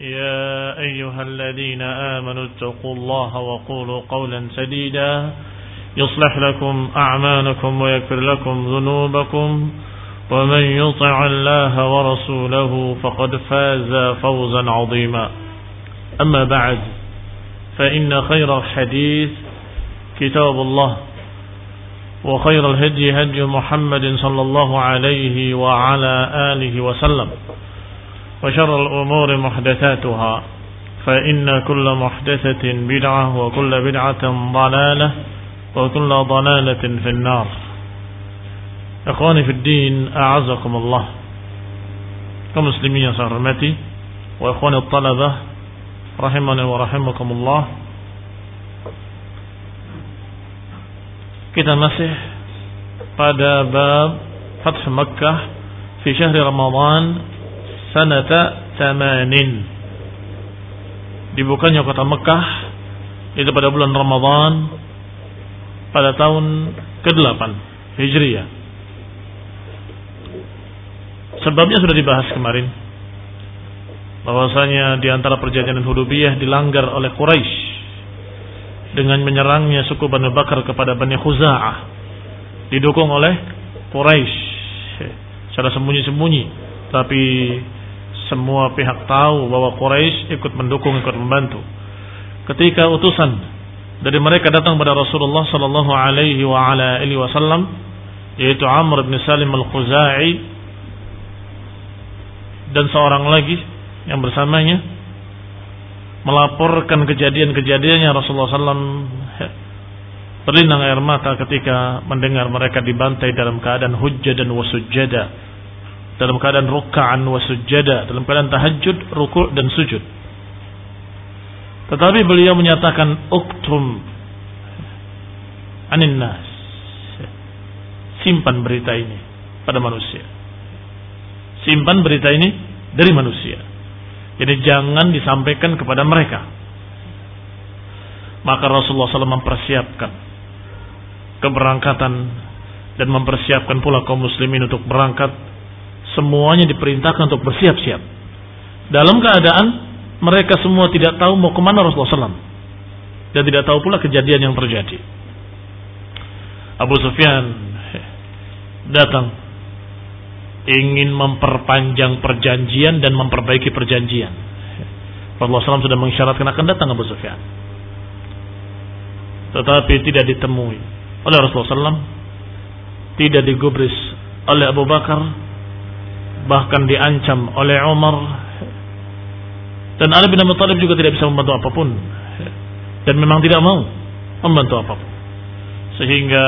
يا أيها الذين آمنوا اتقوا الله وقولوا قولا سديدا يصلح لكم أعمالكم ويكفر لكم ذنوبكم ومن يطع الله ورسوله فقد فاز فوزا عظيما. أما بعد فإن خير الحديث كتاب الله وخير الهدي هدي محمد صلى الله عليه وعلى آله وسلم. وشر الأمور محدثاتها فإن كل محدثة بدعة وكل بدعة ضلالة وكل ضلالة في النار. إخواني في الدين أعزكم الله. كمسلمين سهرمتي وإخواني الطلبة رحمنا ورحمكم الله. Kita masih pada bab Fath Makkah fi syahri Ramadan sanata tamanin dibukanya kota Mekah itu pada bulan Ramadhan pada tahun ke-8 Hijriah. Sebabnya sudah dibahas kemarin bahwasanya di antara perjanjian Hudubiyah dilanggar oleh Quraisy dengan menyerangnya suku Bani Bakar kepada Bani Khuza'ah. Didukung oleh Quraisy. Secara sembunyi-sembunyi tapi semua pihak tahu bahwa Quraisy ikut mendukung, ikut membantu. Ketika utusan dari mereka datang pada Rasulullah sallallahu alaihi wa ala alihi wasallam yaitu Amr bin Salim al-Khuzai dan seorang lagi yang bersamanya melaporkan kejadian-kejadiannya Rasulullah SAW berlinang air mata ketika mendengar mereka dibantai dalam keadaan hujjah dan wasujjada dalam keadaan ruka'an wa sujada, dalam keadaan tahajud, ruku' dan sujud. Tetapi beliau menyatakan uktum anin nas. Simpan berita ini pada manusia. Simpan berita ini dari manusia. Jadi jangan disampaikan kepada mereka. Maka Rasulullah SAW mempersiapkan keberangkatan dan mempersiapkan pula kaum muslimin untuk berangkat semuanya diperintahkan untuk bersiap-siap. Dalam keadaan mereka semua tidak tahu mau ke mana Rasulullah SAW. Dan tidak tahu pula kejadian yang terjadi. Abu Sufyan datang ingin memperpanjang perjanjian dan memperbaiki perjanjian. Rasulullah SAW sudah mengisyaratkan akan datang Abu Sufyan. Tetapi tidak ditemui oleh Rasulullah SAW. Tidak digubris oleh Abu Bakar bahkan diancam oleh Umar. Dan Ali bin Abi Thalib juga tidak bisa membantu apa pun. Dan memang tidak mau membantu apa pun. Sehingga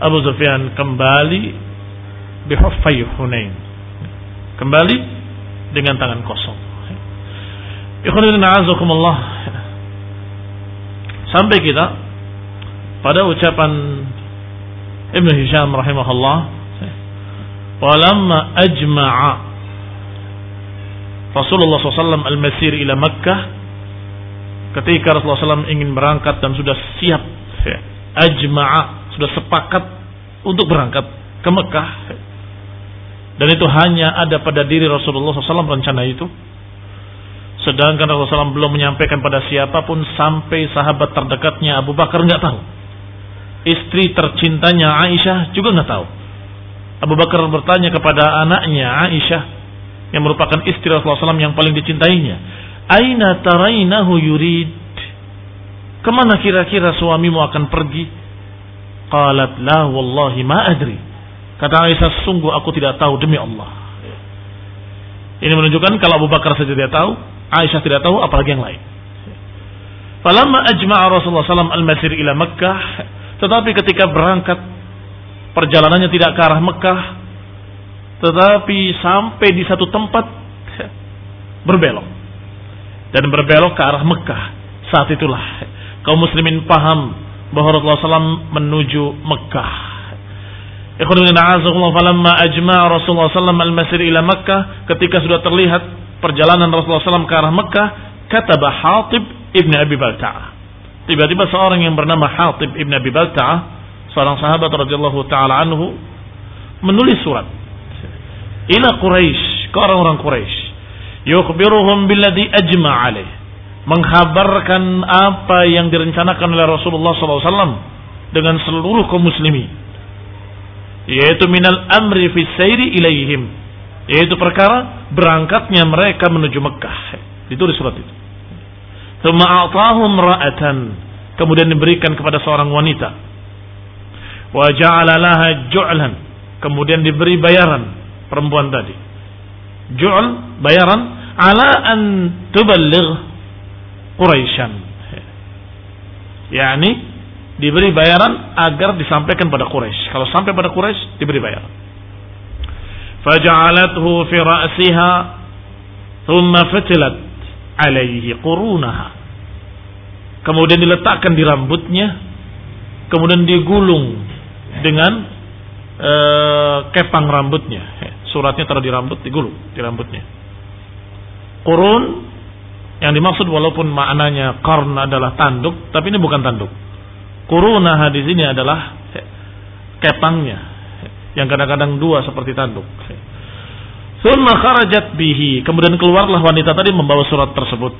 Abu Sufyan kembali bihuffay Hunain. Kembali dengan tangan kosong. Ikhwanillah sampai kita pada ucapan Ibn Hisham rahimahullah Walamma ajma'a. Rasulullah SAW al-masir ila Makkah. Ketika Rasulullah SAW ingin berangkat dan sudah siap ya, ajma'a sudah sepakat untuk berangkat ke Mekah dan itu hanya ada pada diri Rasulullah SAW rencana itu. Sedangkan Rasulullah SAW belum menyampaikan pada siapa pun sampai sahabat terdekatnya Abu Bakar nggak tahu. Istri tercintanya Aisyah juga nggak tahu Abu Bakar bertanya kepada anaknya Aisyah yang merupakan istri Rasulullah SAW yang paling dicintainya. Aina tarainahu yurid? Ke mana kira-kira suamimu akan pergi? Qalat la wallahi ma adri. Kata Aisyah, sungguh aku tidak tahu demi Allah. Ini menunjukkan kalau Abu Bakar saja tidak tahu, Aisyah tidak tahu, apalagi yang lain. Falamma ajma'a Rasulullah SAW al-masir ila Makkah, tetapi ketika berangkat perjalanannya tidak ke arah Mekah, tetapi sampai di satu tempat berbelok dan berbelok ke arah Mekah. Saat itulah kaum muslimin paham bahwa Rasulullah SAW menuju Mekah. falamma ajma' Rasulullah SAW al-masir ila Mekah ketika sudah terlihat perjalanan Rasulullah SAW ke arah Mekah, kata Hatib ibn Abi Balta'ah. Tiba-tiba seorang yang bernama Hatib ibn Abi Balta'ah seorang sahabat radhiyallahu taala anhu menulis surat. Ila Quraisy ke orang-orang Quraisy yukhbiruhum billadhi ajma' alaih. Mengkhabarkan apa yang direncanakan oleh Rasulullah SAW dengan seluruh kaum muslimin. Yaitu minal amri fi sayri ilaihim. Yaitu perkara berangkatnya mereka menuju Mekah. Ditulis surat itu. Thumma a'tahum ra'atan. Kemudian diberikan kepada seorang wanita wa ja'ala laha ju'lan. Kemudian diberi bayaran perempuan tadi. Ju'l bayaran ala an tuballigh Quraisyan. Yakni diberi bayaran agar disampaikan pada Quraisy kalau sampai pada Quraisy diberi bayaran. Faja'alathu fi ra'siha thumma fatilat alaihi qurunaha. Kemudian diletakkan di rambutnya kemudian digulung dengan uh, kepang rambutnya suratnya taruh di rambut, digulung di rambutnya. Kurun yang dimaksud walaupun maknanya karn adalah tanduk, tapi ini bukan tanduk. Kurunah di sini adalah kepangnya yang kadang-kadang dua seperti tanduk. Thumma kharajat bihi. Kemudian keluarlah wanita tadi membawa surat tersebut.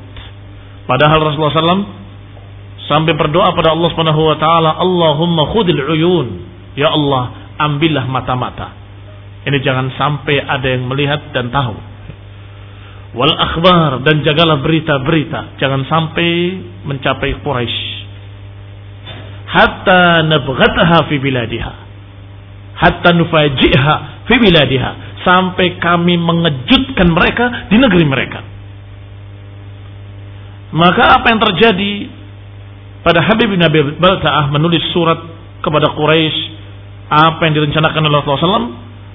Padahal Rasulullah SAW sampai berdoa pada Allah Subhanahu wa taala, Allahumma khudil uyun. Ya Allah, ambillah mata-mata. Ini jangan sampai ada yang melihat dan tahu. Wal akhbar dan jagalah berita-berita, jangan sampai mencapai Quraisy. Hatta nabghataha fi biladiha. Hatta nufaji'ha fi biladiha. Sampai kami mengejutkan mereka di negeri mereka. Maka apa yang terjadi pada Habib bin Abi Balta'ah menulis surat kepada Quraisy apa yang direncanakan oleh Rasulullah SAW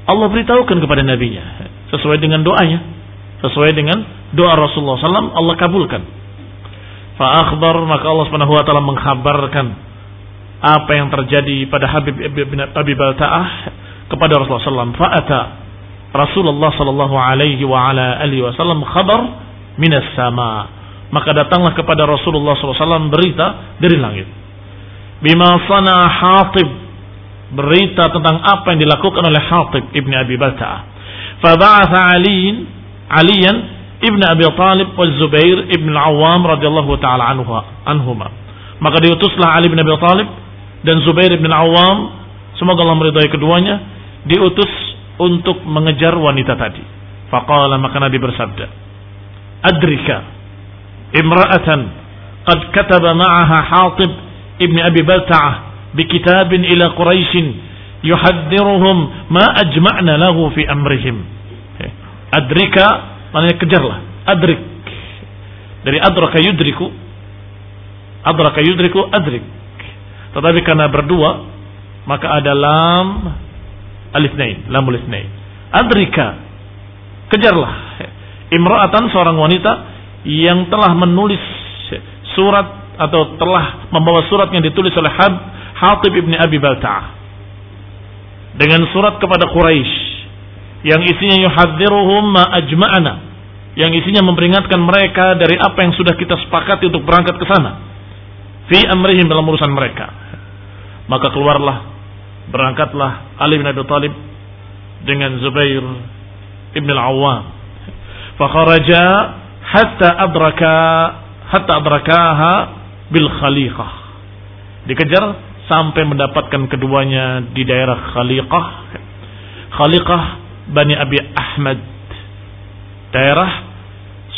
Allah beritahukan kepada nabinya sesuai dengan doanya, sesuai dengan doa Rasulullah SAW Allah kabulkan. Fa'akhbar maka Allah Subhanahu wa taala mengkhabarkan apa yang terjadi pada Habib bin Abi Balta'ah kepada Rasulullah SAW. Fa'ata Rasulullah sallallahu alaihi wa ala alihi wasallam khabar minas sama. Maka datanglah kepada Rasulullah SAW berita dari langit. Bima sana Hatib berita tentang apa yang dilakukan oleh Hatib ibn Abi Balta'ah. Faba'atha Aliin, Aliyan ibn Abi Talib wa Zubair ibn Al-Awwam radhiyallahu taala anhuma. Maka diutuslah Ali bin Abi Talib dan Zubair ibn Al-Awwam, semoga Allah meridai keduanya, diutus untuk mengejar wanita tadi. Faqala maka Nabi bersabda, "Adrika imra'atan qad kataba ma'aha Hatib ibn Abi Balta'ah bikitabin ila Quraisyin yuhaddiruhum ma ajma'na lahu fi amrihim. Adrika maknanya kejarlah, adrik. Dari adraka yudriku adraka yudriku adrik. Tetapi karena berdua maka ada lam alifnain, lam alifnain. Adrika kejarlah imra'atan seorang wanita yang telah menulis surat atau telah membawa surat yang ditulis oleh Hab Hatib ibn Abi Balta'ah. Dengan surat kepada Quraisy yang isinya yuhadziruhum ma ajma'ana. Yang isinya memperingatkan mereka dari apa yang sudah kita sepakati untuk berangkat ke sana. Fi amrihim dalam urusan mereka. Maka keluarlah berangkatlah Ali bin Abi Thalib dengan Zubair ibn al-Awwam. Fakharaja hatta adraka hatta adrakaha bil khaliqah. Dikejar sampai mendapatkan keduanya di daerah Khaliqah. Khaliqah Bani Abi Ahmad. Daerah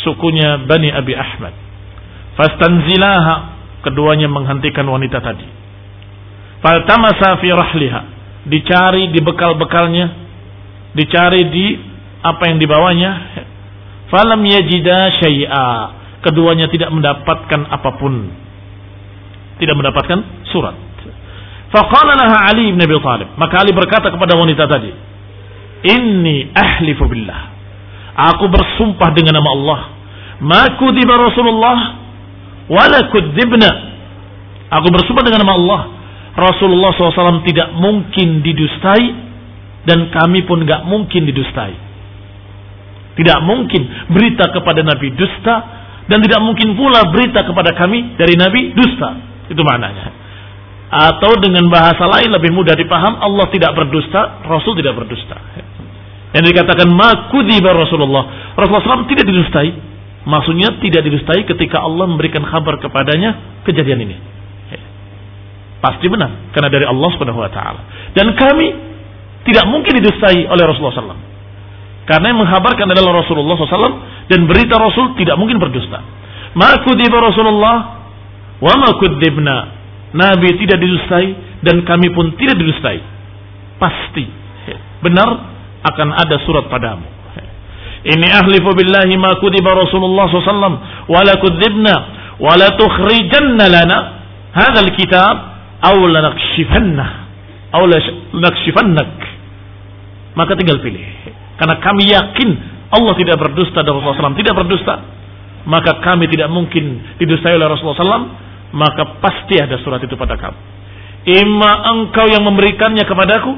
sukunya Bani Abi Ahmad. Fastanzilaha keduanya menghentikan wanita tadi. Faltamasa fi rahliha dicari di bekal-bekalnya dicari di apa yang dibawanya. Falam yajida syai'a keduanya tidak mendapatkan apa pun. Tidak mendapatkan surat Faqala laha Ali bin Abi Thalib. Maka Ali berkata kepada wanita tadi, "Inni ahlifu billah." Aku bersumpah dengan nama Allah, "Ma kudziba Rasulullah wala kudzibna." Aku bersumpah dengan nama Allah, Rasulullah SAW tidak mungkin didustai dan kami pun nggak mungkin didustai. Tidak mungkin berita kepada Nabi dusta dan tidak mungkin pula berita kepada kami dari Nabi dusta. Itu maknanya. Atau dengan bahasa lain lebih mudah dipaham, Allah tidak berdusta, Rasul tidak berdusta. Yang dikatakan makudziba Rasulullah. Rasulullah SAW tidak didustai. Maksudnya tidak didustai ketika Allah memberikan kabar kepadanya kejadian ini. Pasti benar karena dari Allah taala. Dan kami tidak mungkin didustai oleh Rasulullah SAW. Karena yang menghabarkan adalah Rasulullah SAW dan berita Rasul tidak mungkin berdusta. Makudziba Rasulullah wa makudibna. Nabi tidak didustai dan kami pun tidak didustai. Pasti. Benar akan ada surat padamu. Ini ahlifu billahi ma kudiba Rasulullah SAW wa la kudibna wa la tukhrijanna lana. Hadha alkitab aw lanakshifanna aw lanakshifannak maka tinggal pilih. Karena kami yakin Allah tidak berdusta dan Rasulullah SAW tidak berdusta maka kami tidak mungkin didustai oleh Rasulullah SAW maka pasti ada surat itu pada kamu Ima engkau yang memberikannya kepadaku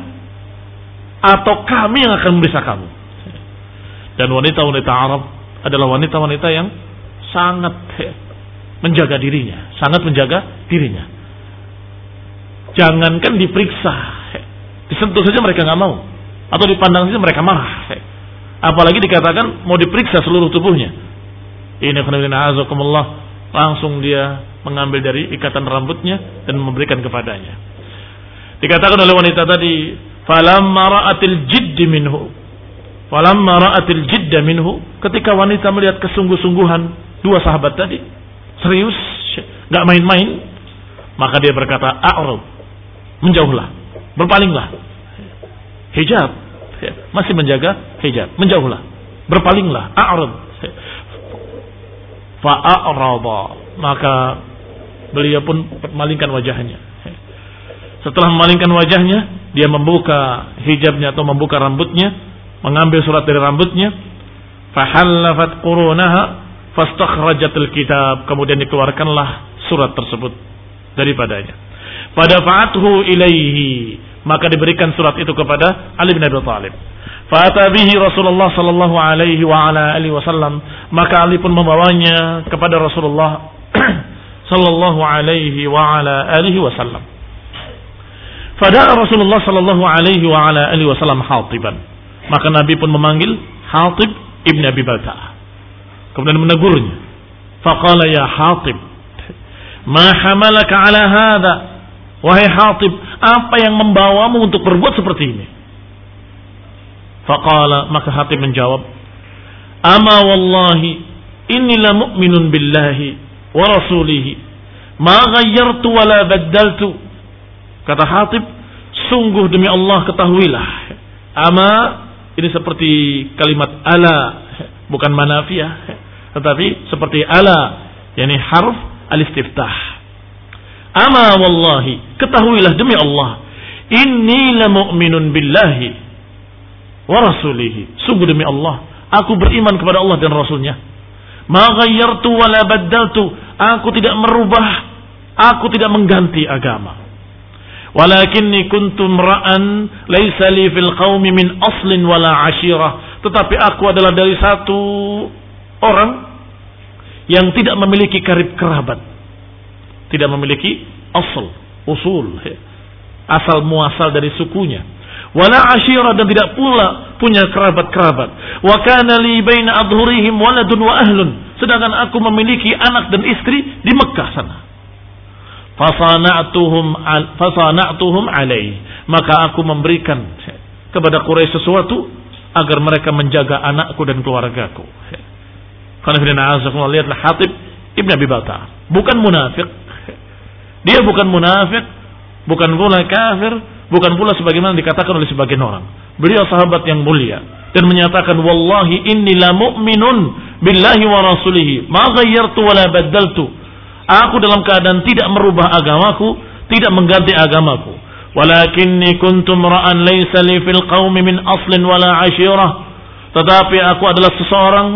atau kami yang akan memeriksa kamu. Dan wanita-wanita Arab adalah wanita-wanita yang sangat menjaga dirinya, sangat menjaga dirinya. Jangankan diperiksa, disentuh saja mereka nggak mau, atau dipandang saja mereka marah. Apalagi dikatakan mau diperiksa seluruh tubuhnya. Ini langsung dia mengambil dari ikatan rambutnya dan memberikan kepadanya. Dikatakan oleh wanita tadi, "Falamma ra'atil jidd minhu." Falamma ra'atil jidd minhu, ketika wanita melihat kesungguh-sungguhan dua sahabat tadi, serius, nggak main-main, maka dia berkata, "A'rab." Menjauhlah, berpalinglah. Hijab, masih menjaga hijab, menjauhlah, berpalinglah, a'rab. Fa'arada, maka beliau pun memalingkan wajahnya. Setelah memalingkan wajahnya, dia membuka hijabnya atau membuka rambutnya, mengambil surat dari rambutnya, fahallafat qurunaha fastakhrajatil kitab, kemudian dikeluarkanlah surat tersebut daripadanya. Pada fa'athu ilaihi, maka diberikan surat itu kepada Ali bin Abi Thalib. Fa'ata bihi Rasulullah sallallahu alaihi wa ala alihi wasallam, maka Ali pun membawanya kepada Rasulullah sallallahu alaihi wa ala alihi wasallam. Fada'a Rasulullah sallallahu alaihi wa ala alihi wasallam Hatiban. Maka Nabi pun memanggil Hatib ibn Abi Balta'ah. Kemudian menegurnya. Faqala ya Hatib, ma hamalaka ala hadha? Wahai Hatib, apa yang membawamu untuk berbuat seperti ini? Faqala maka Hatib menjawab, Ama wallahi inni la mu'minun billahi wa rasulihi. Ma ghayyartu wa la kata Hatib sungguh demi Allah ketahuilah. Ama ini seperti kalimat ala bukan manafiah. Tetapi seperti ala yakni harf al-istiftah. Ama wallahi ketahuilah demi Allah inni la mu'minun billahi wa rasulihi. Sungguh demi Allah aku beriman kepada Allah dan rasulnya. Ma ghayyartu wa la baddaltu. Aku tidak merubah, aku tidak mengganti agama. Walakinni kuntum ra'an laisa li fil qaumi min aslin wala ashirah. Tetapi aku adalah dari satu orang yang tidak memiliki karib kerabat. Tidak memiliki asal, usul. Asal muasal dari sukunya wala ashira dan tidak pula punya kerabat-kerabat. Wa kana li baina adhurihim waladun wa ahlun. Sedangkan aku memiliki anak dan istri di Mekah sana. Fasana'tuhum fasana'tuhum alai. Maka aku memberikan kepada Quraisy sesuatu agar mereka menjaga anakku dan keluargaku. Karena lihatlah Hatib Ibn Abi Bata. Bukan munafik. Dia bukan munafik, bukan pula kafir, Bukan pula sebagaimana dikatakan oleh sebagian orang. Beliau sahabat yang mulia dan menyatakan wallahi inni la mu'minun billahi wa rasulihi ma ghayyartu wa la baddaltu. Aku dalam keadaan tidak merubah agamaku, tidak mengganti agamaku. Walakinni kuntum ra'an laysa li fil qaumi min aslin wala ashirah. Tetapi aku adalah seseorang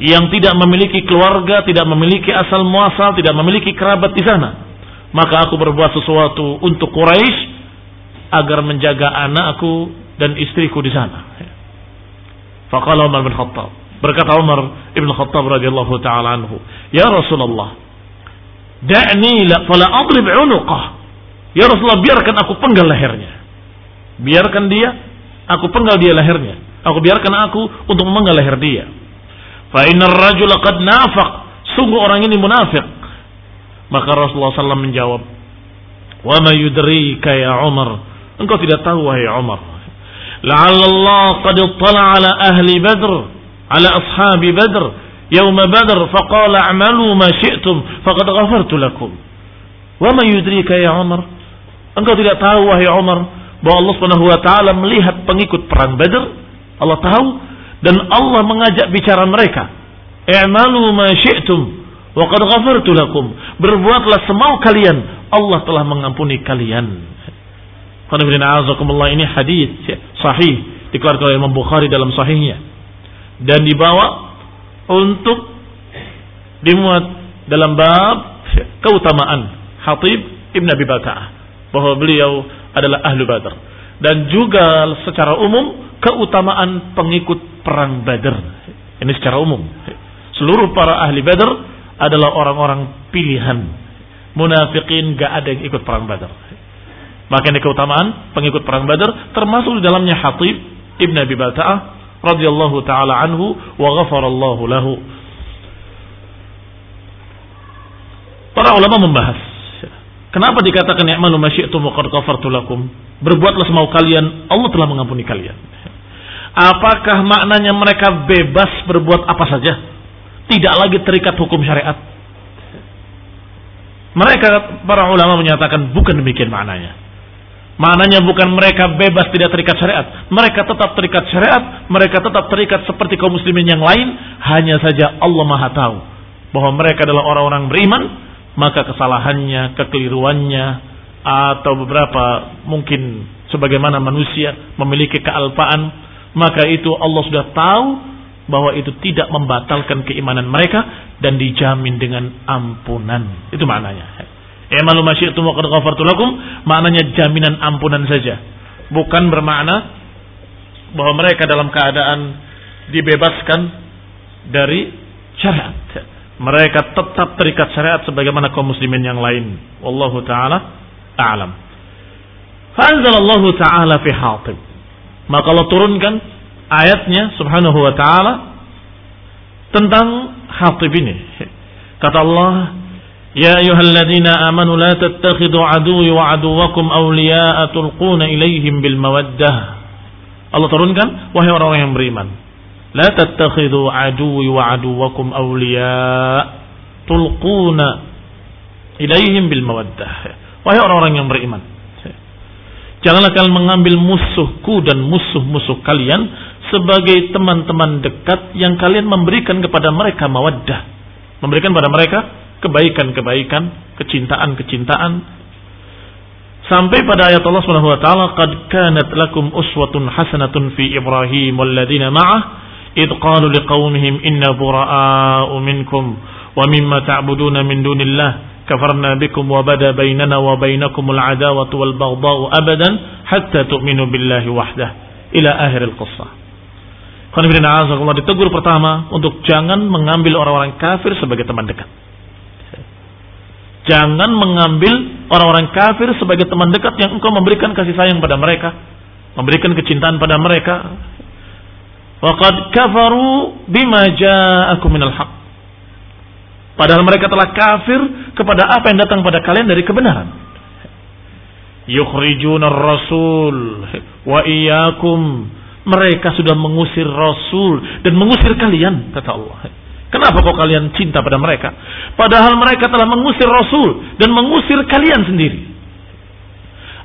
yang tidak memiliki keluarga, tidak memiliki asal muasal, tidak memiliki kerabat di sana. Maka aku berbuat sesuatu untuk Quraisy agar menjaga anakku dan istriku di sana. Faqala Umar bin Khattab. Berkata Umar ibn Khattab radhiyallahu taala anhu, "Ya Rasulullah, da'ni la fala adrib 'unuqah." Ya Rasulullah, biarkan aku penggal lehernya. Biarkan dia, aku penggal dia lehernya. Aku biarkan aku untuk memenggal leher dia. Fa innar rajula qad nafaq. Sungguh orang ini munafik. Maka Rasulullah SAW menjawab, "Wa ma yudrika ya Umar?" Engkau tidak tahu wahai Umar. Allah qad ittala ala ahli Badr, ala ashabi Badr, yaum Badr faqala a'malu ma syi'tum faqad ghafartu lakum. Wa ma yudrika ya Umar? Engkau tidak tahu wahai Umar bahwa Allah Subhanahu wa taala melihat pengikut perang Badr, Allah tahu dan Allah mengajak bicara mereka. I'malu ma syi'tum wa qad ghafartu lakum. Berbuatlah semau kalian, Allah telah mengampuni kalian. Ini hadis sahih. Dikeluarkan oleh Imam Bukhari dalam sahihnya. Dan dibawa untuk dimuat dalam bab keutamaan Hatib Ibn Abi Baka'ah bahwa beliau adalah ahlu Badar dan juga secara umum keutamaan pengikut perang Badar ini secara umum. Seluruh para ahli Badar adalah orang-orang pilihan. Munafikin gak ada yang ikut perang Badar maka ini keutamaan pengikut perang Badar termasuk di dalamnya Hatib Ibn Abi Bata'ah radhiyallahu taala anhu wa ghafarallahu lahu Para ulama membahas Kenapa dikatakan ya'malu masyi'tum wa qad lakum? Berbuatlah semau kalian, Allah telah mengampuni kalian. Apakah maknanya mereka bebas berbuat apa saja? Tidak lagi terikat hukum syariat. Mereka para ulama menyatakan bukan demikian maknanya. Maknanya bukan mereka bebas tidak terikat syariat. Mereka tetap terikat syariat. Mereka tetap terikat seperti kaum muslimin yang lain. Hanya saja Allah maha tahu. Bahwa mereka adalah orang-orang beriman maka kesalahannya, kekeliruannya atau beberapa mungkin sebagaimana manusia memiliki kealpaan, maka itu Allah sudah tahu bahwa itu tidak membatalkan keimanan mereka dan dijamin dengan ampunan. Itu maknanya. I'malu ma syi'tum wa qad maknanya jaminan ampunan saja. Bukan bermakna bahwa mereka dalam keadaan dibebaskan dari syariat mereka tetap terikat syariat sebagaimana kaum muslimin yang lain. Wallahu taala a'lam. Fa'anzalallahu taala fi Hatib. Maka Allah turunkan ayatnya subhanahu wa taala tentang Hatib ini. Kata Allah, "Ya ayyuhalladzina amanu la tattakhidhu aduwwi wa aduwwakum awliya'a tulquna ilaihim bil mawaddah." Allah turunkan, wahai orang-orang yang beriman, La tattakhidhu aduwi wa aduwakum awliya tulquna ilaihim bil mawaddah. Wahai orang-orang yang beriman. Janganlah kalian mengambil musuhku dan musuh-musuh kalian sebagai teman-teman dekat yang kalian memberikan kepada mereka mawaddah. Memberikan kepada mereka kebaikan-kebaikan, kecintaan-kecintaan. Sampai pada ayat Allah Subhanahu wa taala qad kanat lakum uswatun hasanatun fi Ibrahim walladzina ma'ah id qalu liqaumihim inna bura'a'u minkum wa mimma ta'buduna min dunillah kafarna bikum wa bada bainana wa bainakumul adawatu wal baghdha'u abadan hatta tu'minu billahi wahdah. Ila akhir al-qissah Khonibina Azzaqullah ditegur pertama untuk jangan mengambil orang-orang kafir sebagai teman dekat. Jangan mengambil orang-orang kafir sebagai teman dekat yang engkau memberikan kasih sayang pada mereka, memberikan kecintaan pada mereka, Waqad kafaru bima ja'akum minal haq. Padahal mereka telah kafir kepada apa yang datang pada kalian dari kebenaran. Yukhrijuna rasul wa iyyakum. Mereka sudah mengusir Rasul dan mengusir kalian, kata Allah. Kenapa kok kalian cinta pada mereka? Padahal mereka telah mengusir Rasul dan mengusir kalian sendiri.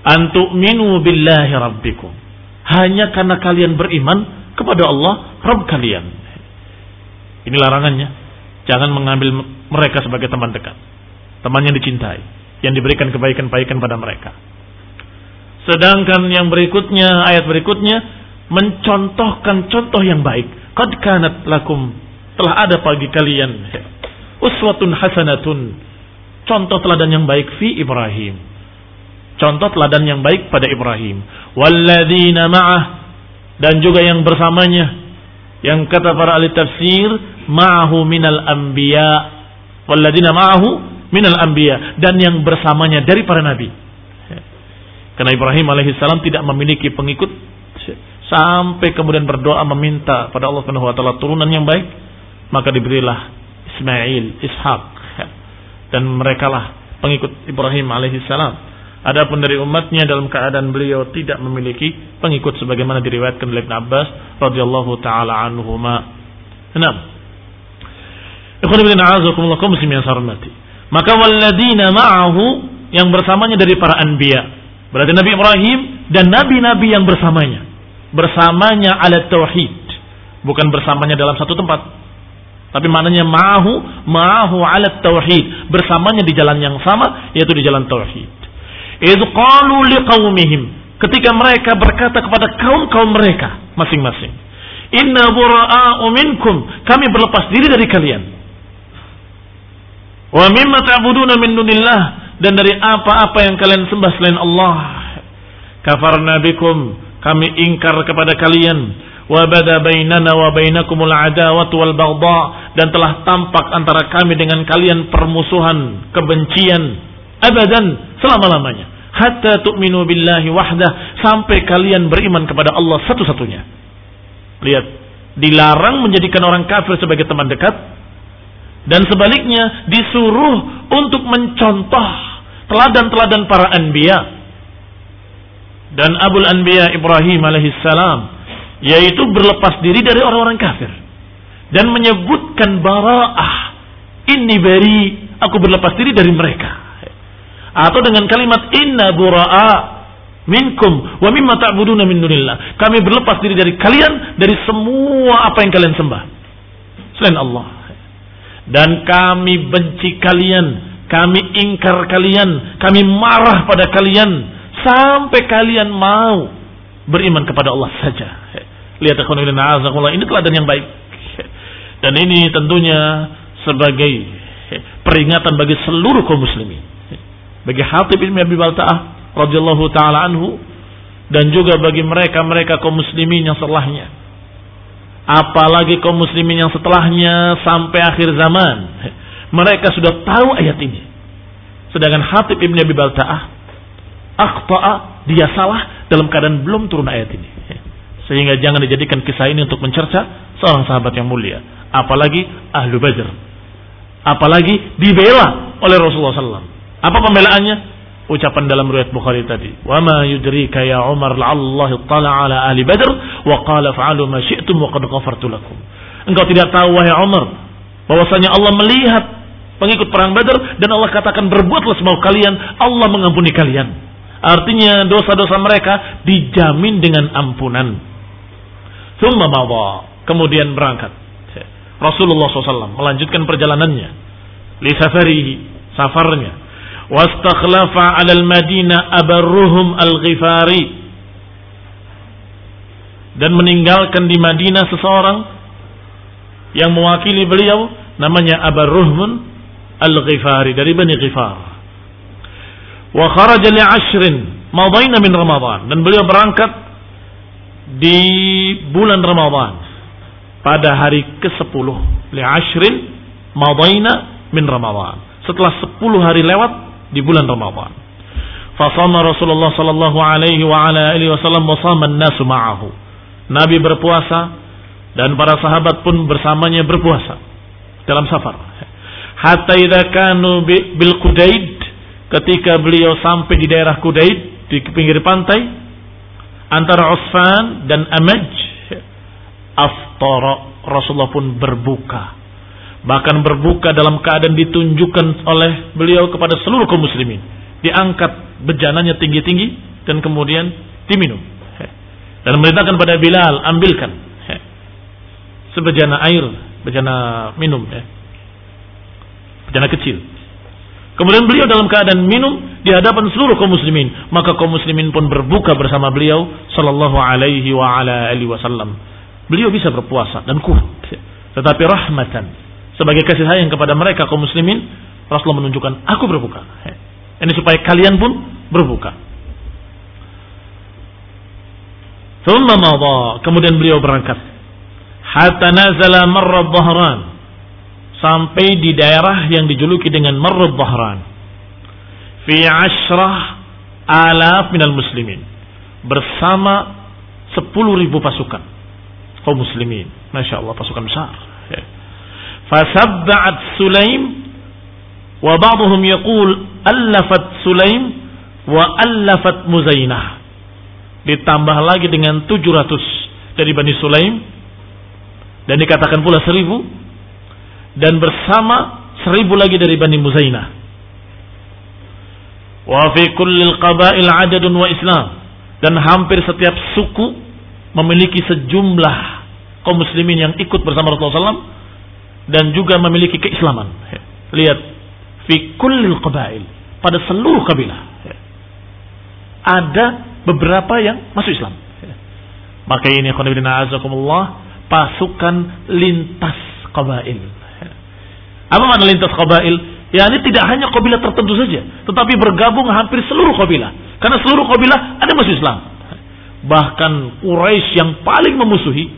Antu'minu billahi rabbikum. Hanya karena kalian beriman kepada Allah Rabb kalian. Ini larangannya. Jangan mengambil mereka sebagai teman dekat. Teman yang dicintai. Yang diberikan kebaikan-kebaikan pada mereka. Sedangkan yang berikutnya, ayat berikutnya, mencontohkan contoh yang baik. Qad kanat lakum. Telah ada bagi kalian. Uswatun hasanatun. Contoh teladan yang baik fi Ibrahim. Contoh teladan yang baik pada Ibrahim. Walladzina ma'ah dan juga yang bersamanya yang kata para ahli tafsir ma'ahu minal anbiya walladina ma'ahu minal anbiya dan yang bersamanya dari para nabi karena Ibrahim alaihissalam tidak memiliki pengikut sampai kemudian berdoa meminta pada Allah Subhanahu wa taala turunan yang baik, maka diberilah Ismail, Ishak dan mereka lah pengikut Ibrahim alaihissalam. Adapun dari umatnya dalam keadaan beliau tidak memiliki pengikut sebagaimana diriwayatkan oleh Ibn Abbas radhiyallahu taala anhuma. Enam. Ikhwan ibn a'azakumullah kaum muslimin yang Maka walladina ma'ahu yang bersamanya dari para anbiya. Berarti Nabi Ibrahim dan nabi-nabi yang bersamanya. Bersamanya ala tauhid. Bukan bersamanya dalam satu tempat. Tapi maknanya ma'ahu, ma'ahu ala tauhid. Bersamanya di jalan yang sama, yaitu di jalan tauhid. Itu qalu liqaumihim. Ketika mereka berkata kepada kaum-kaum mereka masing-masing. Inna bura'a'u minkum. Kami berlepas diri dari kalian. Wa mimma ta'buduna min dunillah dan dari apa-apa yang kalian sembah selain Allah. Kafarna bikum, kami ingkar kepada kalian. Wa bada bainana wa bainakumul adawatu wal baghdha dan telah tampak antara kami dengan kalian permusuhan, kebencian abadan selama-lamanya. Hatta tu'minu billahi wahdah sampai kalian beriman kepada Allah satu-satunya. Lihat, dilarang menjadikan orang kafir sebagai teman dekat dan sebaliknya disuruh untuk mencontoh teladan-teladan para anbiya dan Abul Anbiya Ibrahim alaihissalam yaitu berlepas diri dari orang-orang kafir. Dan menyebutkan bara'ah ini beri aku berlepas diri dari mereka. Atau dengan kalimat inna bura'a minkum wa mimma ta'buduna min dunillah. Kami berlepas diri dari kalian dari semua apa yang kalian sembah. Selain Allah. Dan kami benci kalian, kami ingkar kalian, kami marah pada kalian sampai kalian mau beriman kepada Allah saja. Lihat ini teladan yang baik. Dan ini tentunya sebagai peringatan bagi seluruh kaum muslimin. Bagi Hatib bin Abi Balta'ah radhiyallahu taala anhu dan juga bagi mereka-mereka kaum muslimin yang setelahnya apalagi kaum muslimin yang setelahnya sampai akhir zaman mereka sudah tahu ayat ini sedangkan Hatib Ibn Abi Balta'ah akhta'a dia salah dalam keadaan belum turun ayat ini sehingga jangan dijadikan kisah ini untuk mencerca seorang sahabat yang mulia apalagi ahlu badr apalagi dibela oleh Rasulullah SAW apa pembelaannya ucapan dalam riwayat Bukhari tadi. Wa ma yudrika ya Umar la'allahu tala ala ahli Badr wa qala fa'alu ma syi'tum wa qad ghafartu lakum. Engkau tidak tahu wahai Umar bahwasanya Allah melihat pengikut perang Badar dan Allah katakan berbuatlah semau kalian, Allah mengampuni kalian. Artinya dosa-dosa mereka dijamin dengan ampunan. Thumma mawa, kemudian berangkat. Rasulullah SAW melanjutkan perjalanannya. Li safarihi, safarnya. Wastakhlafa 'ala al-Madinah Abarruhum al-Ghifari. Dan meninggalkan di Madinah seseorang yang mewakili beliau namanya Abarruhmun al-Ghifari dari Bani Ghifar. Wa kharaja li ashrin madaina min Ramadan. Dan beliau berangkat di bulan Ramadan pada hari ke-10 li ashrin madaina min Ramadan setelah 10 hari lewat di bulan Ramadan. Fasama Rasulullah sallallahu alaihi wa ala alihi wasallam wa nasu ma'ahu. Nabi berpuasa dan para sahabat pun bersamanya berpuasa dalam safar. Hatta idza kanu bil Qudaid ketika beliau sampai di daerah Qudaid di pinggir pantai antara Usfan dan Amaj aftara Rasulullah pun berbuka. Bahkan berbuka dalam keadaan ditunjukkan oleh beliau kepada seluruh kaum muslimin. Diangkat bejananya tinggi-tinggi dan kemudian diminum. Dan memerintahkan pada Bilal ambilkan. Sebejana air bejana minum ya. bejana kecil kemudian beliau dalam keadaan minum di hadapan seluruh kaum muslimin maka kaum muslimin pun berbuka bersama beliau sallallahu alaihi wa ala alihi wasallam beliau bisa berpuasa dan kuat tetapi rahmatan sebagai kasih sayang kepada mereka kaum muslimin, Rasulullah menunjukkan aku berbuka. Ini supaya kalian pun berbuka. Kemudian beliau berangkat. Hatta nazala marrad dhahran. Sampai di daerah yang dijuluki dengan marrad dhahran. Fi ashrah alaf minal muslimin. Bersama sepuluh ribu pasukan kaum muslimin. Masya Allah pasukan besar. Ya. Fasabba'at Sulaim wa ba'duhum allafat Sulaim wa allafat Muzainah. Ditambah lagi dengan 700 dari Bani Sulaim dan dikatakan pula seribu dan bersama seribu lagi dari Bani Muzainah. Wa fi kullil qabail adadun wa Islam dan hampir setiap suku memiliki sejumlah kaum muslimin yang ikut bersama Rasulullah SAW dan juga memiliki keislaman. Lihat, fi kullil qabail pada seluruh kabilah ada beberapa yang masuk Islam. Maka ini khonibina azakumullah pasukan lintas qabail. Apa makna lintas qabail? Ya ini tidak hanya kabilah tertentu saja, tetapi bergabung hampir seluruh kabilah. Karena seluruh kabilah ada masuk Islam. Bahkan Quraisy yang paling memusuhi,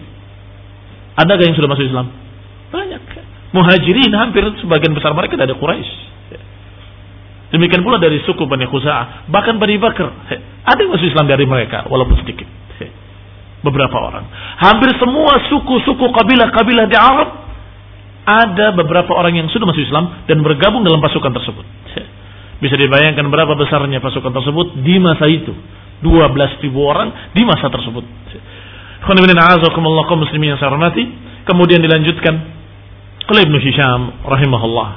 ada yang sudah masuk Islam? Banyak. Muhajirin hampir sebagian besar mereka dari Quraisy. Demikian pula dari suku Bani Khuza'ah, bahkan Bani Bakar. Ada yang masuk Islam dari mereka, walaupun sedikit. Beberapa orang. Hampir semua suku-suku kabilah-kabilah di Arab ada beberapa orang yang sudah masuk Islam dan bergabung dalam pasukan tersebut. Bisa dibayangkan berapa besarnya pasukan tersebut di masa itu. 12 ribu orang di masa tersebut. muslimin yang saya hormati. Kemudian dilanjutkan oleh Ibnu Hisham rahimahullah.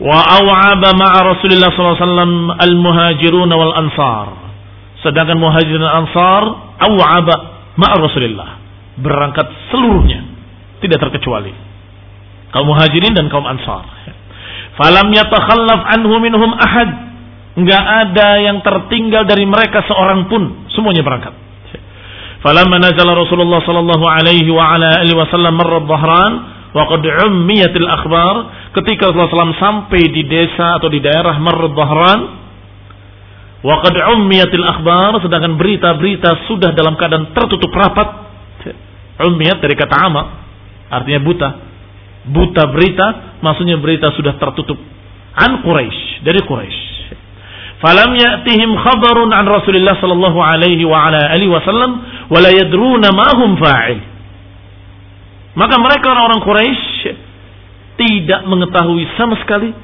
Wa aw'aba ma'a Rasulullah SAW al-muhajirun wal ansar. Sedangkan muhajirin dan ansar aw'aba ma'a Rasulullah. Berangkat seluruhnya. Tidak terkecuali kaum muhajirin dan kaum ansar. Falam yatakhallaf anhu minhum ahad. Enggak ada yang tertinggal dari mereka seorang pun, semuanya berangkat. Falamma nazala Rasulullah sallallahu alaihi wa ala alihi wasallam marra dhahran wa qad ummiyatil akhbar ketika Rasulullah SAW sampai di desa atau di daerah marra dhahran wa qad ummiyatil akhbar sedangkan berita-berita sudah dalam keadaan tertutup rapat ummiyat dari kata ama artinya buta buta berita, maksudnya berita sudah tertutup. An Quraisy, dari Quraisy. Falam ya'tihim khabarun an Rasulullah sallallahu alaihi wa ala alihi wasallam wa la yadruna ma hum fa'il. Maka mereka orang-orang Quraisy tidak mengetahui sama sekali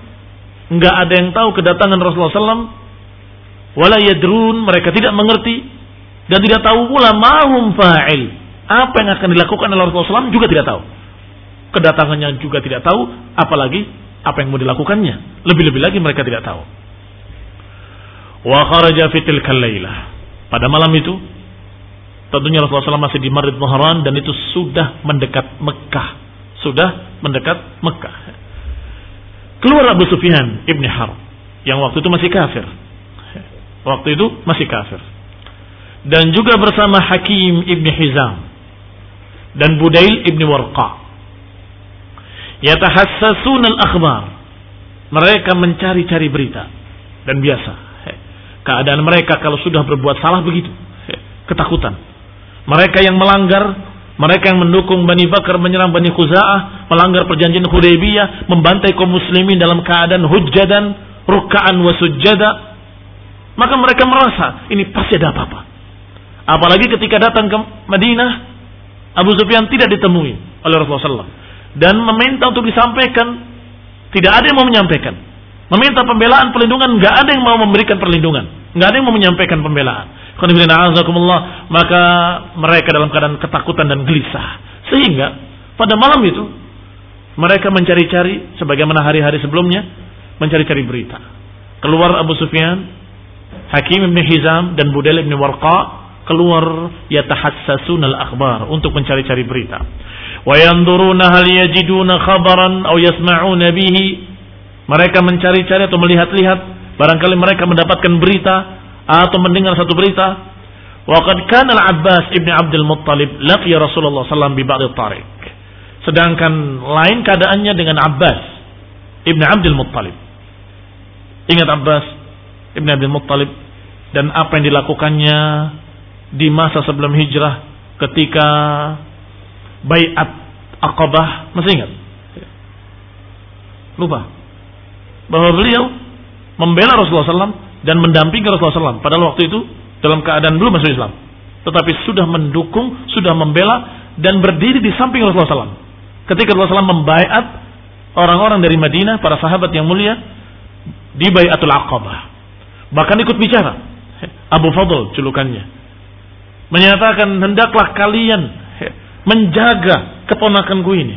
enggak ada yang tahu kedatangan Rasulullah SAW wala yadrun mereka tidak mengerti dan tidak tahu pula mahum fa'il apa yang akan dilakukan oleh Rasulullah SAW juga tidak tahu kedatangannya juga tidak tahu, apalagi apa yang mau dilakukannya. Lebih-lebih lagi mereka tidak tahu. Wa kharaja. Pada malam itu, tentunya Rasulullah SAW masih di Marid Muharram dan itu sudah mendekat Mekah. Sudah mendekat Mekah. Keluar Abu Sufyan ibni Harb yang waktu itu masih kafir. Waktu itu masih kafir. Dan juga bersama Hakim ibni Hizam dan Budail ibni Warqa yatahassasun al-akhbar. Mereka mencari-cari berita dan biasa. Keadaan mereka kalau sudah berbuat salah begitu, ketakutan. Mereka yang melanggar, mereka yang mendukung Bani Bakar menyerang Bani Khuza'ah, melanggar perjanjian Hudaybiyah, membantai kaum muslimin dalam keadaan hujjadan, ruka'an wa sujjada, maka mereka merasa ini pasti ada apa-apa. Apalagi ketika datang ke Madinah, Abu Sufyan tidak ditemui oleh Rasulullah SAW dan meminta untuk disampaikan. Tidak ada yang mau menyampaikan. Meminta pembelaan, perlindungan, nggak ada yang mau memberikan perlindungan, nggak ada yang mau menyampaikan pembelaan. Maka mereka dalam keadaan ketakutan dan gelisah. Sehingga pada malam itu mereka mencari-cari sebagaimana hari-hari sebelumnya mencari-cari berita. Keluar Abu Sufyan, Hakim bin Hizam dan Budail bin Warqa keluar yatahassasun al-akhbar untuk mencari-cari berita. Wa yanzuruna hal yajiduna khabaran atau yasma'una bihi. Mereka mencari-cari atau melihat-lihat barangkali mereka mendapatkan berita atau mendengar satu berita. Wa qad kana al-Abbas ibn Abdul Muttalib laqiya Rasulullah sallallahu bi ba'd tariq sedangkan lain keadaannya dengan Abbas ibn Abdul Muttalib. Ingat Abbas ibn Abdul Muttalib dan apa yang dilakukannya di masa sebelum hijrah ketika Bayat Aqabah, masih ingat? Lupa. Bahwa beliau membela Rasulullah SAW dan mendampingi Rasulullah SAW. Padahal waktu itu dalam keadaan belum masuk Islam. tetapi sudah mendukung, sudah membela dan berdiri di samping Rasulullah SAW. Ketika Rasulullah SAW membaiat orang-orang dari Madinah, para sahabat yang mulia di Bayatul Aqabah. Bahkan ikut bicara. Abu Fadl julukannya. Menyatakan hendaklah kalian menjaga keponakanku ini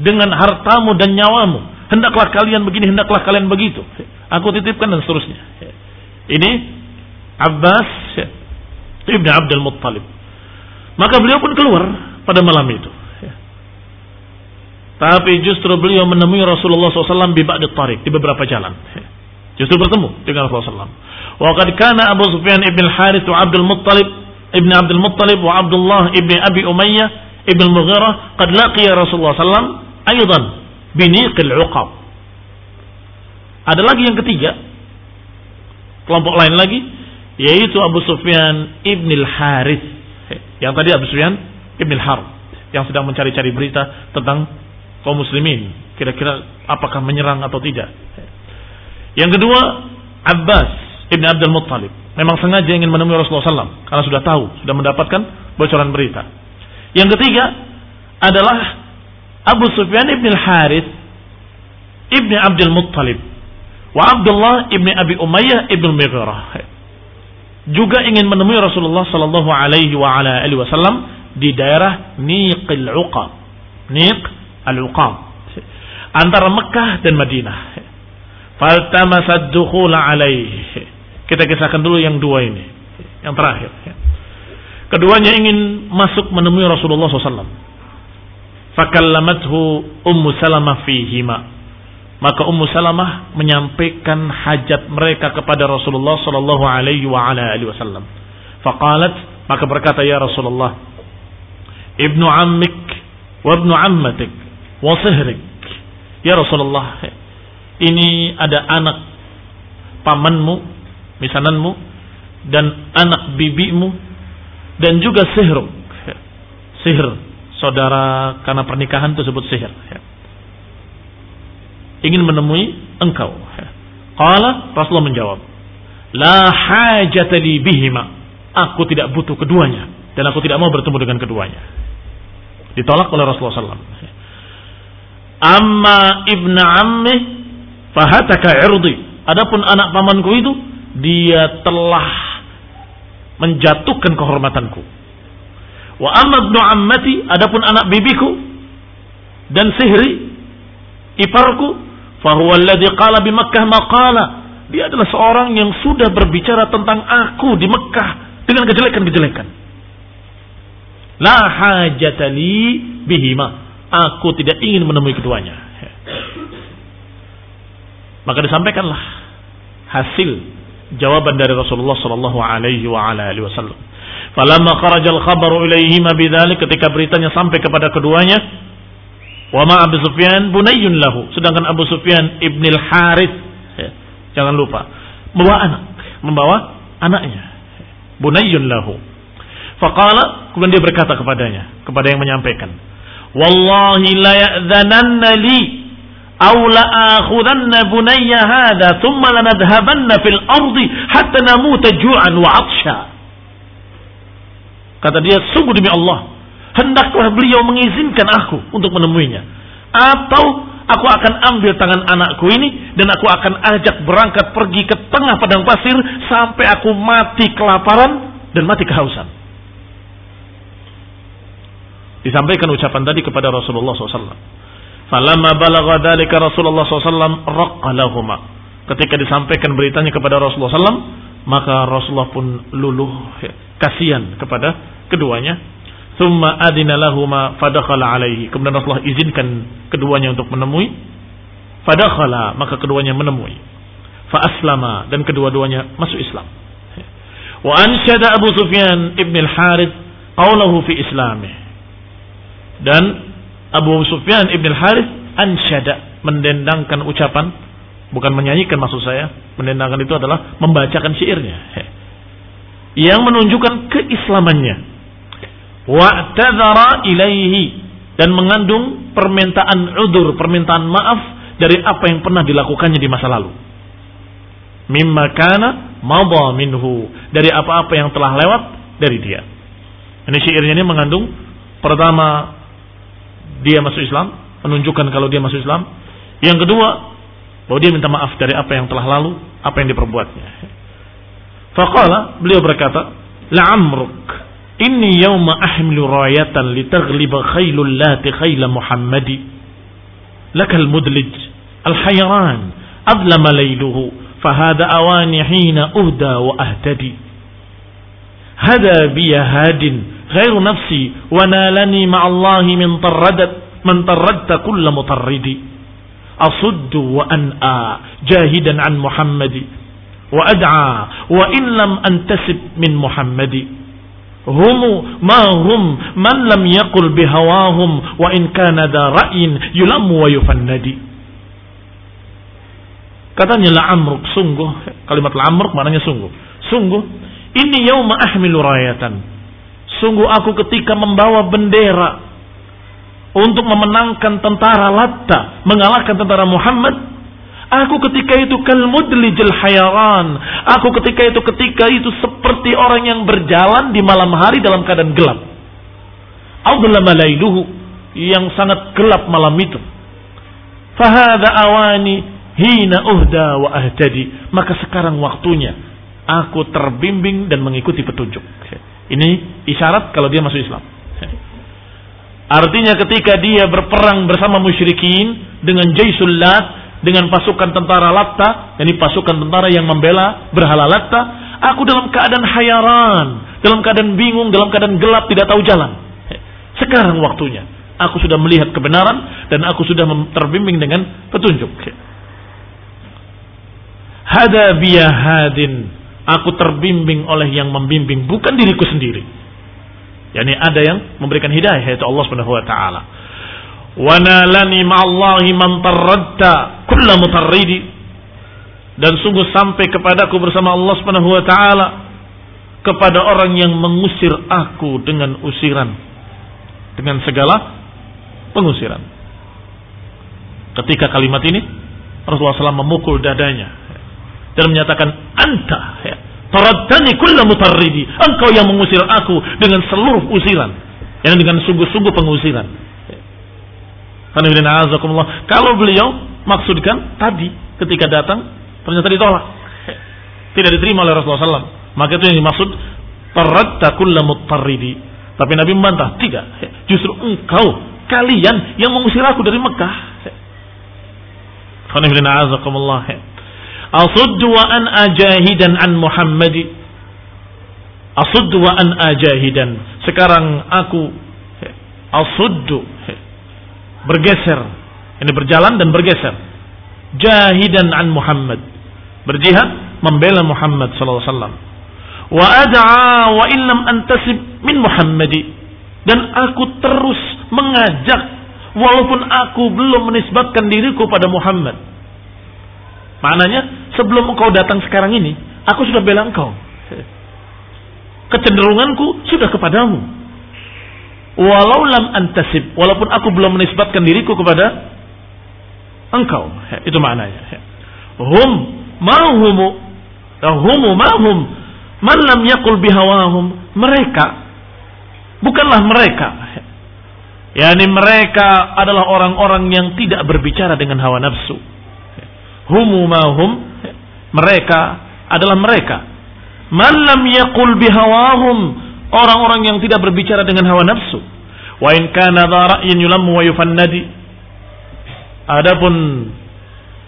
dengan hartamu dan nyawamu Hendaklah kalian begini, hendaklah kalian begitu. Aku titipkan dan seterusnya. Ini Abbas Ibn Abdul Muttalib. Maka beliau pun keluar pada malam itu. Tapi justru beliau menemui Rasulullah SAW di Ba'di Tariq, di beberapa jalan. Justru bertemu dengan Rasulullah SAW. Wa qad kana Abu Sufyan ibn Harith wa Abdul Muttalib ibn Abdul Muttalib wa Abdullah ibn Abi Umayyah ibn Mughirah qad laqiya Rasulullah SAW aydan biniqil uqab. Ada lagi yang ketiga, kelompok lain lagi, yaitu Abu Sufyan ibn al-Harith. Yang tadi Abu Sufyan ibn al-Harith, yang sedang mencari-cari berita tentang kaum muslimin. Kira-kira apakah menyerang atau tidak. Yang kedua, Abbas ibn Abdul Muttalib. Memang sengaja ingin menemui Rasulullah SAW. Karena sudah tahu, sudah mendapatkan bocoran berita. Yang ketiga adalah Abu Sufyan ibn al-Harith ibn Abdul Muttalib wa Abdullah ibn Abi Umayyah ibn Mughirah juga ingin menemui Rasulullah sallallahu alaihi wasallam di daerah Niqil Uqab. Niq al-Uqab antara Mekah dan Madinah. Faltamasad dukhula alaihi. Kita kisahkan dulu yang dua ini. Yang terakhir. Keduanya ingin masuk menemui Rasulullah SAW. Fakallamathu Ummu Salamah fihima. Maka Ummu Salamah menyampaikan hajat mereka kepada Rasulullah sallallahu alaihi wasallam. Faqalat maka berkata ya Rasulullah Ibnu ammik wa ibnu ammatik wa sihrik. Ya Rasulullah ini ada anak pamanmu, misananmu dan anak bibimu dan juga sihruk. Sihir saudara karena pernikahan tersebut sihir. Ingin menemui engkau. Qala Rasulullah menjawab, La hajata li bihima. Aku tidak butuh keduanya dan aku tidak mau bertemu dengan keduanya. Ditolak oleh Rasulullah SAW. Amma ibna ammi fahataka irdi. Adapun anak pamanku itu dia telah menjatuhkan kehormatanku Wa amma ibnu ammati adapun anak bibiku dan sihri iparku fahuwa alladhi qala bi Makkah maqala. Dia adalah seorang yang sudah berbicara tentang aku di Mekah dengan kejelekan-kejelekan. La hajatali bihima. Aku tidak ingin menemui keduanya. Maka disampaikanlah hasil jawaban dari Rasulullah sallallahu alaihi wa ala alihi wasallam. Falamma kharajal khabaru ilaihima bidzalik ketika beritanya sampai kepada keduanya wa ma Abu Sufyan bunayyun lahu sedangkan Abu Sufyan ibnil Harith ya, jangan lupa membawa anak membawa anaknya bunayyun lahu faqala kemudian dia berkata kepadanya kepada yang menyampaikan wallahi la ya'dhananna li aw la akhudanna bunayya hadha thumma lanadhhabanna fil ardi hatta namuta ju'an wa 'atsha Kata dia, sungguh demi Allah, hendaklah beliau mengizinkan aku untuk menemuinya. Atau aku akan ambil tangan anakku ini dan aku akan ajak berangkat pergi ke tengah padang pasir sampai aku mati kelaparan dan mati kehausan. Disampaikan ucapan tadi kepada Rasulullah SAW. Falamma balagha dalika Rasulullah SAW raqalahuma. Ketika disampaikan beritanya kepada Rasulullah SAW, maka Rasulullah pun luluh ya, kasihan kepada keduanya. Thumma adina lahuma fadakhala alaihi. Kemudian Rasulullah izinkan keduanya untuk menemui. Fadakhala, maka keduanya menemui. Fa aslama dan kedua-duanya masuk Islam. Wa ansyada Abu Sufyan ibn al-Harith qawlahu fi islamih. Dan Abu Sufyan ibn al-Harith ansyada mendendangkan ucapan bukan menyanyikan maksud saya mendendangkan itu adalah membacakan syairnya yang menunjukkan keislamannya wa'tadzara ilaihi dan mengandung permintaan udur, permintaan maaf dari apa yang pernah dilakukannya di masa lalu. Mimma kana madha minhu, dari apa-apa yang telah lewat dari dia. Ini syairnya ini mengandung pertama dia masuk Islam, menunjukkan kalau dia masuk Islam. Yang kedua, bahwa dia minta maaf dari apa yang telah lalu, apa yang diperbuatnya. Faqala, beliau berkata, La'amruk, inni yawma ahmilu rayatan litaghliba khailul lati khayla Muhammadi. Lakal mudlij, al-hayran, adlama layluhu, fahada awani hina uhda wa ahtadi hada biya hadin ghairu nafsi wa nalani ma'allahi min tarradat man tarradta kulla mutarridi. Asuddu wa an'a jahidan an muhammadi wa ad'a wa in lam antasib min muhammadi. Humu ma hum man lam yaqul bihawahum wa in kana dha katanya la amruk sungguh. Kalimat la amruk maknanya sungguh. Sungguh ini yauma ahmilu rayatan Sungguh aku ketika membawa bendera untuk memenangkan tentara Latta, mengalahkan tentara Muhammad, aku ketika itu kal mudlijil hayaran. Aku ketika itu ketika itu seperti orang yang berjalan di malam hari dalam keadaan gelap. Lailuhu yang sangat gelap malam itu. Fahada awani hina uhda wa ahtadi. Maka sekarang waktunya aku terbimbing dan mengikuti petunjuk. Ini isyarat kalau dia masuk Islam. Artinya ketika dia berperang bersama musyrikin dengan Jaisul Lat, dengan pasukan tentara Latta, ini pasukan tentara yang membela berhala Latta, aku dalam keadaan hayaran, dalam keadaan bingung, dalam keadaan gelap, tidak tahu jalan. Sekarang waktunya. Aku sudah melihat kebenaran dan aku sudah terbimbing dengan petunjuk. Hada biyahadin Aku terbimbing oleh yang membimbing, bukan diriku sendiri. Yani ada yang memberikan hidayah yaitu Allah Subhanahu wa taala. Wa ma'allahi man tarradda kulla mutarridi. Dan sungguh sampai kepadaku bersama Allah Subhanahu wa taala kepada orang yang mengusir aku dengan usiran dengan segala pengusiran. Ketika kalimat ini Rasulullah SAW memukul dadanya dan menyatakan anta ya. Taraddani kulla mutarridi. Engkau yang mengusir aku dengan seluruh usiran. Yang dengan sungguh-sungguh pengusiran. Kalau beliau maksudkan tadi ketika datang ternyata ditolak. Tidak diterima oleh Rasulullah SAW maka itu yang dimaksud taradda kulla mutarridi. Tapi Nabi membantah tidak justru engkau kalian yang mengusir aku dari Mekah Asuddu wa an ajahidan an Muhammadi. Asuddu wa an ajahidan. Sekarang aku asuddu bergeser. Ini berjalan dan bergeser. Jahidan an Muhammad. Berjihad membela Muhammad sallallahu alaihi wasallam. Wa ad'a wa illam antasib min Muhammadi. Dan aku terus mengajak walaupun aku belum menisbatkan diriku pada Muhammad Maknanya sebelum engkau datang sekarang ini, aku sudah bela engkau. Kecenderunganku sudah kepadamu. Walau lam antasib, walaupun aku belum menisbatkan diriku kepada engkau. Itu maknanya. Hum mahumu humu mahum man lam yakul bihawahum mereka bukanlah mereka yakni mereka adalah orang-orang yang tidak berbicara dengan hawa nafsu humu mahum mereka adalah mereka. Man lam yaqul bihawahum. Orang-orang yang tidak berbicara dengan hawa nafsu. Wa in kana dha ra'yin yulammu wa yufannadi. Adapun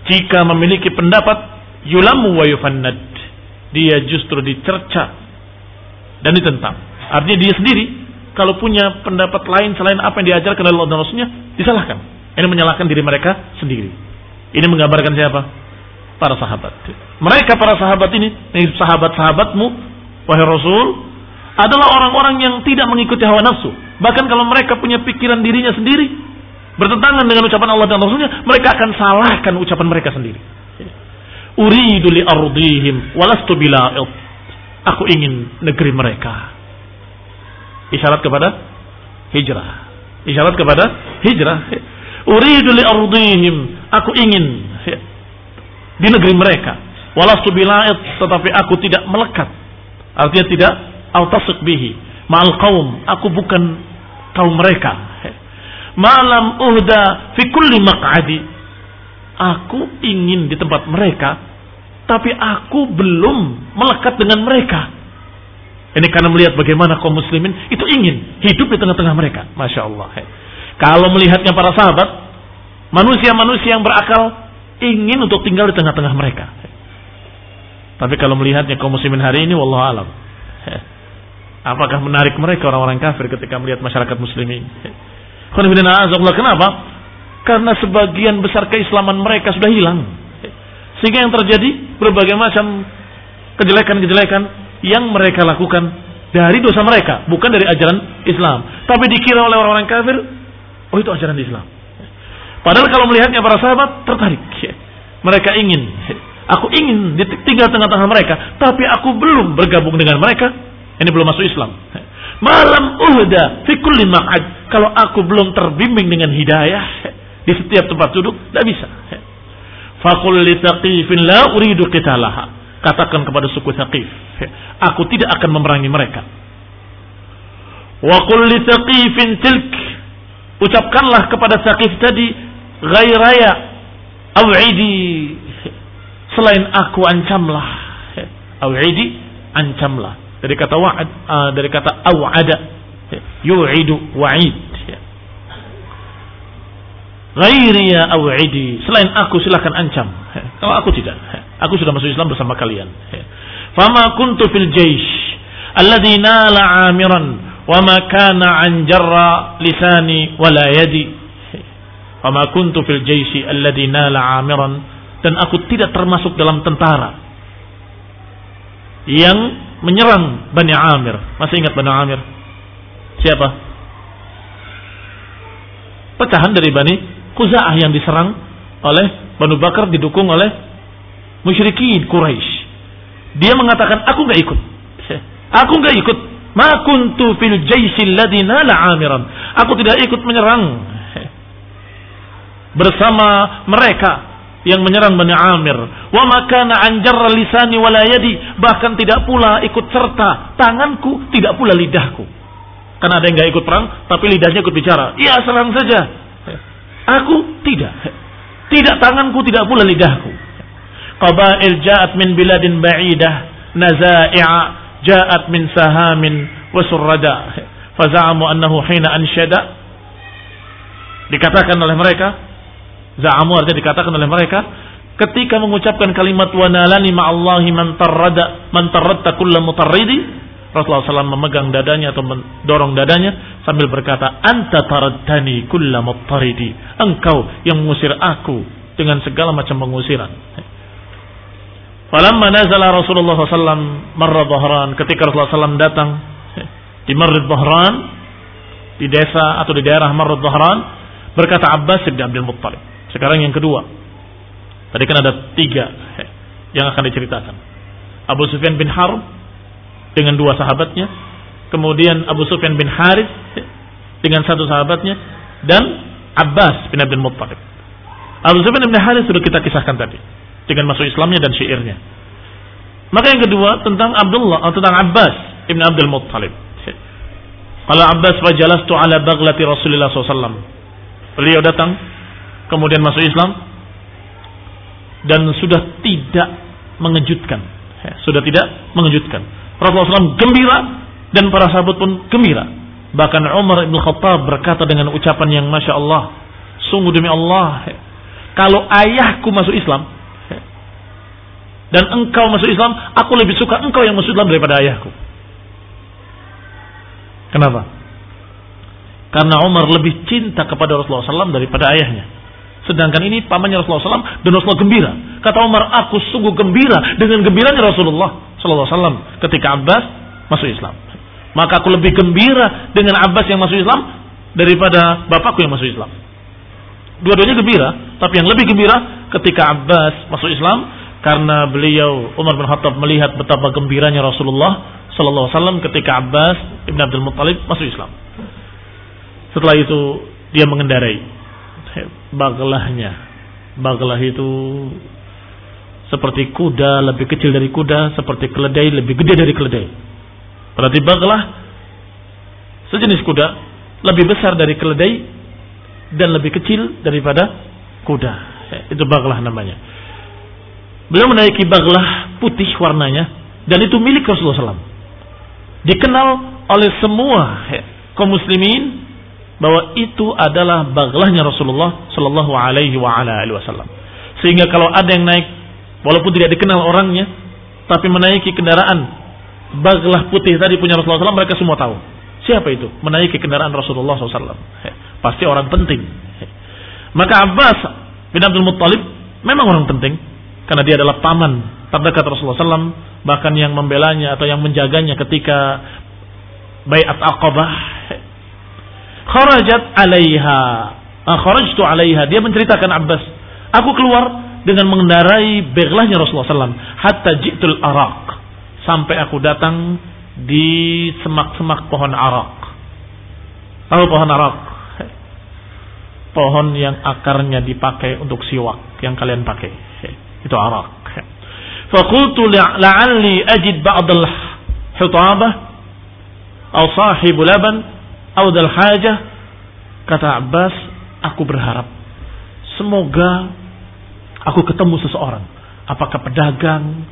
jika memiliki pendapat yulammu wa yufannad. Dia justru dicerca dan ditentang. Artinya dia sendiri kalau punya pendapat lain selain apa yang diajarkan oleh Allah dan Rasulnya disalahkan. Ini menyalahkan diri mereka sendiri ini menggambarkan siapa? Para sahabat. Mereka para sahabat ini, sahabat-sahabatmu, wahai Rasul, adalah orang-orang yang tidak mengikuti hawa nafsu. Bahkan kalau mereka punya pikiran dirinya sendiri, bertentangan dengan ucapan Allah dan Rasulnya, mereka akan salahkan ucapan mereka sendiri. Uridu li ardihim walastu. Aku ingin negeri mereka. Isyarat kepada hijrah. Isyarat kepada hijrah. Uridu li ardihim. Aku ingin ya, di negeri mereka. Walastu bila'id. Tetapi aku tidak melekat. Artinya tidak autasuk bihi. Ma'al kaum, aku bukan kaum mereka. Malam uhda fi kulli maq'adi. Aku ingin di tempat mereka, tapi aku belum melekat dengan mereka. Ini karena melihat bagaimana kaum muslimin itu ingin hidup di tengah-tengah mereka. Masya Allah. Kalau melihatnya para sahabat, manusia-manusia yang berakal ingin untuk tinggal di tengah-tengah mereka. Tapi kalau melihatnya kaum muslimin hari ini, wallahu alam. Apakah menarik mereka orang-orang kafir ketika melihat masyarakat muslimin? Kenapa? Karena sebagian besar keislaman mereka sudah hilang. Sehingga yang terjadi berbagai macam kejelekan-kejelekan yang mereka lakukan dari dosa mereka, bukan dari ajaran Islam. Tapi dikira oleh orang-orang kafir, oh itu ajaran Islam. Padahal kalau melihatnya para sahabat tertarik. Mereka ingin, aku ingin tinggal tengah-tengah mereka, tapi aku belum bergabung dengan mereka. Ini belum masuk Islam. Malam uhda fi kulli ma'ad. Kalau aku belum terbimbing dengan hidayah di setiap tempat duduk, tidak bisa. Fakul li taqifin la uridu qitalaha. Katakan kepada suku Thaqif, aku tidak akan memerangi mereka. Wa qul li tilk. Ucapkanlah kepada Thaqif tadi, ghairaya aw'idi. Selain aku ancamlah. Aw'idi ancamlah. Dari kata wa'ad uh, dari kata aw'ada yu'idu wa'id. Ghairiya aw'idi. Selain aku silakan ancam. Kalau aku tidak aku sudah masuk Islam bersama kalian. Fama kuntu fil jaysh alladhi nala amiran wa ma kana an jarra lisani wala yadi Fama kuntu fil jaisi alladhi nala amiran dan aku tidak termasuk dalam tentara yang menyerang Bani Amir. Masih ingat Bani Amir? Siapa? Pecahan dari Bani Kuza'ah yang diserang oleh Banu Bakar didukung oleh musyrikin Quraisy. Dia mengatakan aku nggak ikut. Aku nggak ikut. Ma kuntu fil jaisi alladhi nala amiran. Aku tidak ikut menyerang bersama mereka yang menyerang Bani Amir. Wa makana anjar lisani walayadi bahkan tidak pula ikut serta tanganku, tidak pula lidahku. Karena ada yang nggak ikut perang, tapi lidahnya ikut bicara. Iya serang saja. Aku tidak. Tidak tanganku, tidak pula lidahku. Qabail ja'at min biladin ba'idah naza'i'a ja'at min sahamin wa surrada. Faza'amu annahu hina ansyada. Dikatakan oleh mereka, Za'amu artinya dikatakan oleh mereka ketika mengucapkan kalimat wa nalani ma'allahi man tarrada man tarradta kulla mutarridi Rasulullah SAW memegang dadanya atau mendorong dadanya sambil berkata anta taraddani kulla mutarridi engkau yang mengusir aku dengan segala macam pengusiran Falamma nazala Rasulullah SAW marra Bahran ketika Rasulullah SAW datang di Marrid Bahran di desa atau di daerah Marrid Bahran berkata Abbas bin Abdul Muttalib sekarang yang kedua. Tadi kan ada tiga yang akan diceritakan. Abu Sufyan bin Harb dengan dua sahabatnya. Kemudian Abu Sufyan bin Harith dengan satu sahabatnya. Dan Abbas bin Abdul Muttalib. Abu Sufyan bin Harith sudah kita kisahkan tadi. Dengan masuk Islamnya dan syairnya. Maka yang kedua tentang Abdullah atau tentang Abbas bin Abdul Muttalib. Kalau Abbas wajalastu ala baglati Rasulullah SAW. Beliau datang kemudian masuk Islam dan sudah tidak mengejutkan ya, sudah tidak mengejutkan Rasulullah SAW gembira dan para sahabat pun gembira bahkan Umar bin Khattab berkata dengan ucapan yang Masya Allah sungguh demi Allah ya, kalau ayahku masuk Islam dan engkau masuk Islam aku lebih suka engkau yang masuk Islam daripada ayahku kenapa? karena Umar lebih cinta kepada Rasulullah SAW daripada ayahnya Sedangkan ini pamannya Rasulullah SAW dan Rasulullah gembira. Kata Umar, aku sungguh gembira dengan gembiranya Rasulullah SAW ketika Abbas masuk Islam. Maka aku lebih gembira dengan Abbas yang masuk Islam daripada bapakku yang masuk Islam. Dua-duanya gembira, tapi yang lebih gembira ketika Abbas masuk Islam karena beliau Umar bin Khattab melihat betapa gembiranya Rasulullah Sallallahu Alaihi Wasallam ketika Abbas ibn Abdul Muttalib masuk Islam. Setelah itu dia mengendarai baglahnya. Baglah itu seperti kuda, lebih kecil dari kuda, seperti keledai, lebih gede dari keledai. Berarti baglah sejenis kuda lebih besar dari keledai dan lebih kecil daripada kuda. Ya, itu baglah namanya. Beliau menaiki baglah putih warnanya dan itu milik Rasulullah SAW. Dikenal oleh semua kaum muslimin bahwa itu adalah baglahnya Rasulullah Sallallahu Alaihi Wasallam. Sehingga kalau ada yang naik, walaupun tidak dikenal orangnya, tapi menaiki kendaraan baglah putih tadi punya Rasulullah SAW, mereka semua tahu siapa itu menaiki kendaraan Rasulullah SAW. Pasti orang penting. Maka Abbas bin Abdul Muttalib memang orang penting karena dia adalah paman terdekat Rasulullah SAW bahkan yang membelanya atau yang menjaganya ketika bayat Aqabah kharajat alaiha. Ah, kharajtu alaiha. Dia menceritakan Abbas aku keluar dengan mengendarai beglahnya Rasulullah SAW hatta jitul arak sampai aku datang di semak-semak pohon arak tahu pohon arak pohon yang akarnya dipakai untuk siwak yang kalian pakai itu arak. Fakultu la'alli ajid ba'dal hutabah atau sahibu laban atau dal hajah kata Abbas aku berharap semoga aku ketemu seseorang. Apakah pedagang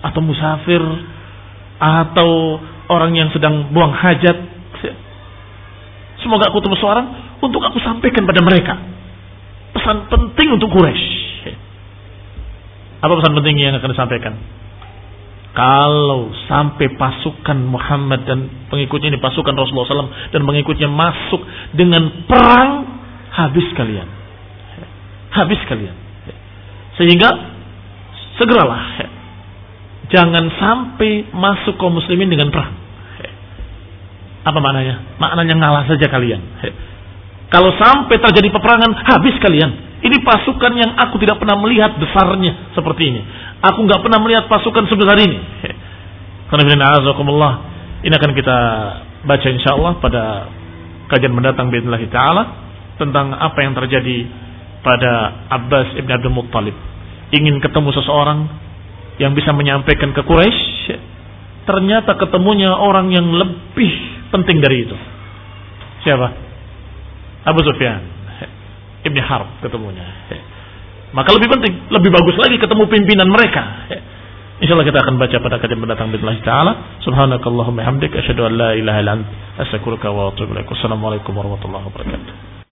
atau musafir atau orang yang sedang buang hajat. Semoga aku ketemu seorang untuk aku sampaikan pada mereka. Pesan penting untuk Quraisy apa pesan penting yang akan disampaikan? Kalau sampai pasukan Muhammad dan pengikutnya ini pasukan Rasulullah SAW dan pengikutnya masuk dengan perang, habis kalian. Habis kalian. Sehingga segeralah. Jangan sampai masuk kaum muslimin dengan perang. Apa maknanya? Maknanya ngalah saja kalian. Kalau sampai terjadi peperangan, habis kalian. Ini pasukan yang aku tidak pernah melihat besarnya seperti ini. Aku nggak pernah melihat pasukan sebesar ini. Ini akan kita baca insya Allah pada kajian mendatang Bismillah Ta'ala tentang apa yang terjadi pada Abbas ibn Abdul Muttalib. Ingin ketemu seseorang yang bisa menyampaikan ke Quraisy, ternyata ketemunya orang yang lebih penting dari itu. Siapa? Abu Sufyan. Ibni Harb ketemunya. Maka lebih penting, lebih bagus lagi ketemu pimpinan mereka. Insya Allah kita akan baca pada kajian mendatang bismillah taala. Subhanakallahumma hamdik asyhadu an la ilaha ilaik. Wassalamualaikum warahmatullahi wabarakatuh.